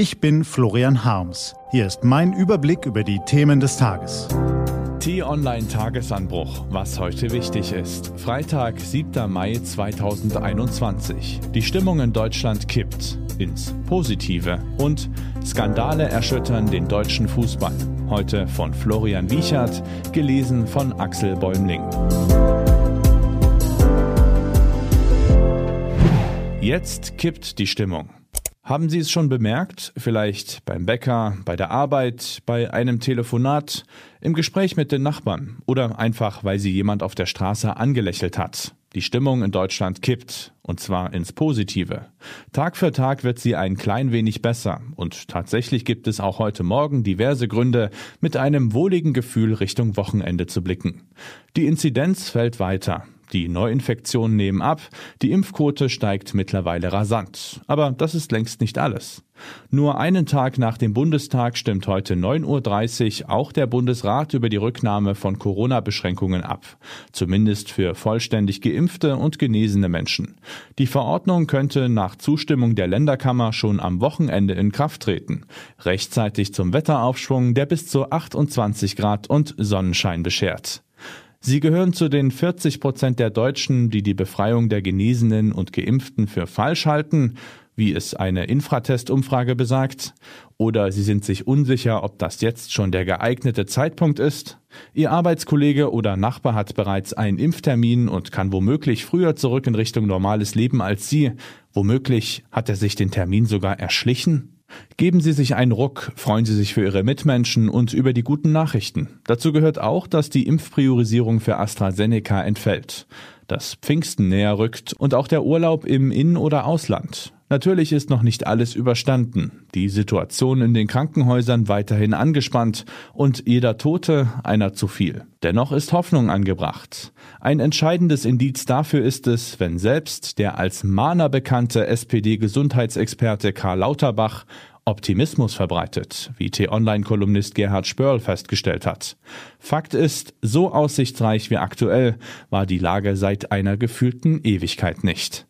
Ich bin Florian Harms. Hier ist mein Überblick über die Themen des Tages. T-Online Tagesanbruch, was heute wichtig ist. Freitag, 7. Mai 2021. Die Stimmung in Deutschland kippt ins Positive und Skandale erschüttern den deutschen Fußball. Heute von Florian Wiechert, gelesen von Axel Bäumling. Jetzt kippt die Stimmung. Haben Sie es schon bemerkt? Vielleicht beim Bäcker, bei der Arbeit, bei einem Telefonat, im Gespräch mit den Nachbarn oder einfach, weil Sie jemand auf der Straße angelächelt hat. Die Stimmung in Deutschland kippt, und zwar ins Positive. Tag für Tag wird sie ein klein wenig besser, und tatsächlich gibt es auch heute Morgen diverse Gründe, mit einem wohligen Gefühl Richtung Wochenende zu blicken. Die Inzidenz fällt weiter. Die Neuinfektionen nehmen ab, die Impfquote steigt mittlerweile rasant. Aber das ist längst nicht alles. Nur einen Tag nach dem Bundestag stimmt heute 9.30 Uhr auch der Bundesrat über die Rücknahme von Corona-Beschränkungen ab. Zumindest für vollständig geimpfte und genesene Menschen. Die Verordnung könnte nach Zustimmung der Länderkammer schon am Wochenende in Kraft treten. Rechtzeitig zum Wetteraufschwung, der bis zu 28 Grad und Sonnenschein beschert. Sie gehören zu den 40 Prozent der Deutschen, die die Befreiung der Genesenen und Geimpften für falsch halten, wie es eine Infratest-Umfrage besagt, oder Sie sind sich unsicher, ob das jetzt schon der geeignete Zeitpunkt ist. Ihr Arbeitskollege oder Nachbar hat bereits einen Impftermin und kann womöglich früher zurück in Richtung normales Leben als Sie. Womöglich hat er sich den Termin sogar erschlichen. Geben Sie sich einen Ruck, freuen Sie sich für Ihre Mitmenschen und über die guten Nachrichten. Dazu gehört auch, dass die Impfpriorisierung für AstraZeneca entfällt, dass Pfingsten näher rückt und auch der Urlaub im In- oder Ausland. Natürlich ist noch nicht alles überstanden, die Situation in den Krankenhäusern weiterhin angespannt und jeder Tote einer zu viel. Dennoch ist Hoffnung angebracht. Ein entscheidendes Indiz dafür ist es, wenn selbst der als Mahner bekannte SPD-Gesundheitsexperte Karl Lauterbach Optimismus verbreitet, wie T-Online-Kolumnist Gerhard Spörl festgestellt hat. Fakt ist, so aussichtsreich wie aktuell war die Lage seit einer gefühlten Ewigkeit nicht.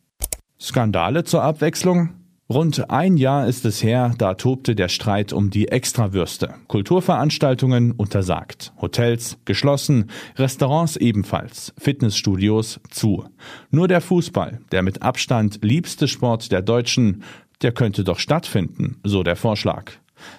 Skandale zur Abwechslung? Rund ein Jahr ist es her, da tobte der Streit um die Extrawürste. Kulturveranstaltungen untersagt, Hotels geschlossen, Restaurants ebenfalls, Fitnessstudios zu. Nur der Fußball, der mit Abstand liebste Sport der Deutschen, der könnte doch stattfinden, so der Vorschlag.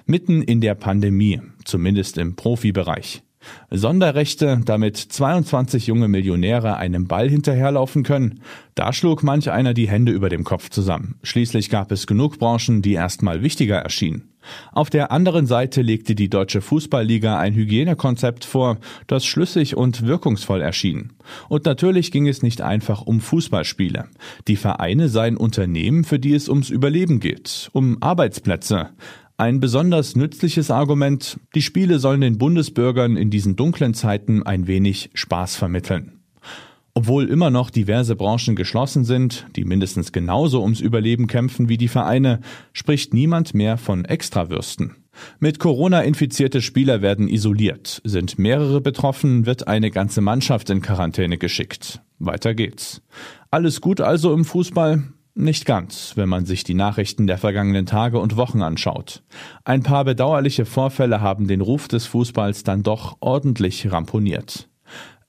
Mitten in der Pandemie, zumindest im Profibereich. Sonderrechte, damit 22 junge Millionäre einem Ball hinterherlaufen können, da schlug manch einer die Hände über dem Kopf zusammen. Schließlich gab es genug Branchen, die erstmal wichtiger erschienen. Auf der anderen Seite legte die Deutsche Fußballliga ein Hygienekonzept vor, das schlüssig und wirkungsvoll erschien. Und natürlich ging es nicht einfach um Fußballspiele. Die Vereine seien Unternehmen, für die es ums Überleben geht, um Arbeitsplätze. Ein besonders nützliches Argument, die Spiele sollen den Bundesbürgern in diesen dunklen Zeiten ein wenig Spaß vermitteln. Obwohl immer noch diverse Branchen geschlossen sind, die mindestens genauso ums Überleben kämpfen wie die Vereine, spricht niemand mehr von Extrawürsten. Mit Corona infizierte Spieler werden isoliert. Sind mehrere betroffen, wird eine ganze Mannschaft in Quarantäne geschickt. Weiter geht's. Alles gut also im Fußball? Nicht ganz, wenn man sich die Nachrichten der vergangenen Tage und Wochen anschaut. Ein paar bedauerliche Vorfälle haben den Ruf des Fußballs dann doch ordentlich ramponiert.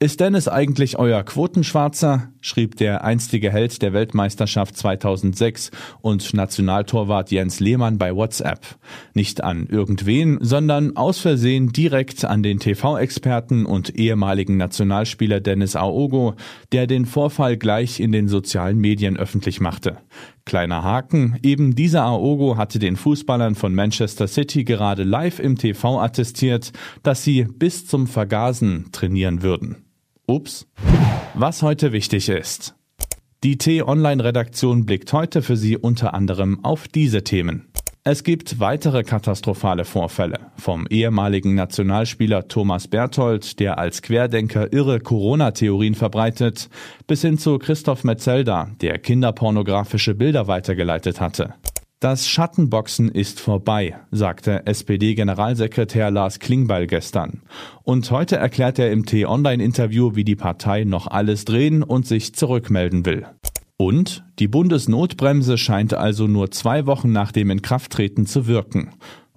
Ist Dennis eigentlich euer Quotenschwarzer? schrieb der einstige Held der Weltmeisterschaft 2006 und Nationaltorwart Jens Lehmann bei WhatsApp. Nicht an irgendwen, sondern aus Versehen direkt an den TV-Experten und ehemaligen Nationalspieler Dennis Aogo, der den Vorfall gleich in den sozialen Medien öffentlich machte. Kleiner Haken, eben dieser Aogo hatte den Fußballern von Manchester City gerade live im TV attestiert, dass sie bis zum Vergasen trainieren würden. Ups. Was heute wichtig ist. Die T-Online-Redaktion blickt heute für Sie unter anderem auf diese Themen. Es gibt weitere katastrophale Vorfälle. Vom ehemaligen Nationalspieler Thomas Berthold, der als Querdenker irre Corona-Theorien verbreitet, bis hin zu Christoph Metzelda, der kinderpornografische Bilder weitergeleitet hatte. Das Schattenboxen ist vorbei, sagte SPD-Generalsekretär Lars Klingbeil gestern. Und heute erklärt er im T-Online-Interview, wie die Partei noch alles drehen und sich zurückmelden will. Und die Bundesnotbremse scheint also nur zwei Wochen nach dem Inkrafttreten zu wirken.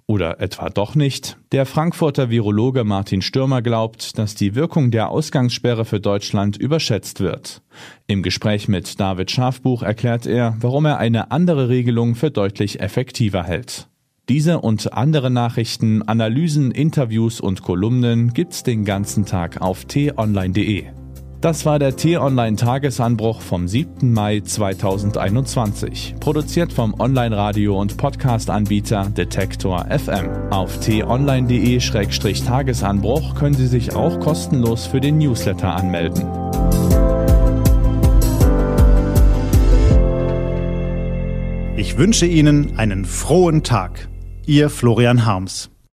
Oder etwa doch nicht? Der Frankfurter Virologe Martin Stürmer glaubt, dass die Wirkung der Ausgangssperre für Deutschland überschätzt wird. Im Gespräch mit David Schafbuch erklärt er, warum er eine andere Regelung für deutlich effektiver hält. Diese und andere Nachrichten, Analysen, Interviews und Kolumnen gibt's den ganzen Tag auf t-online.de. Das war der T-Online-Tagesanbruch vom 7. Mai 2021. Produziert vom Online-Radio- und Podcast-Anbieter Detektor FM. Auf t-online.de-tagesanbruch können Sie sich auch kostenlos für den Newsletter anmelden. Ich wünsche Ihnen einen frohen Tag. Ihr Florian Harms.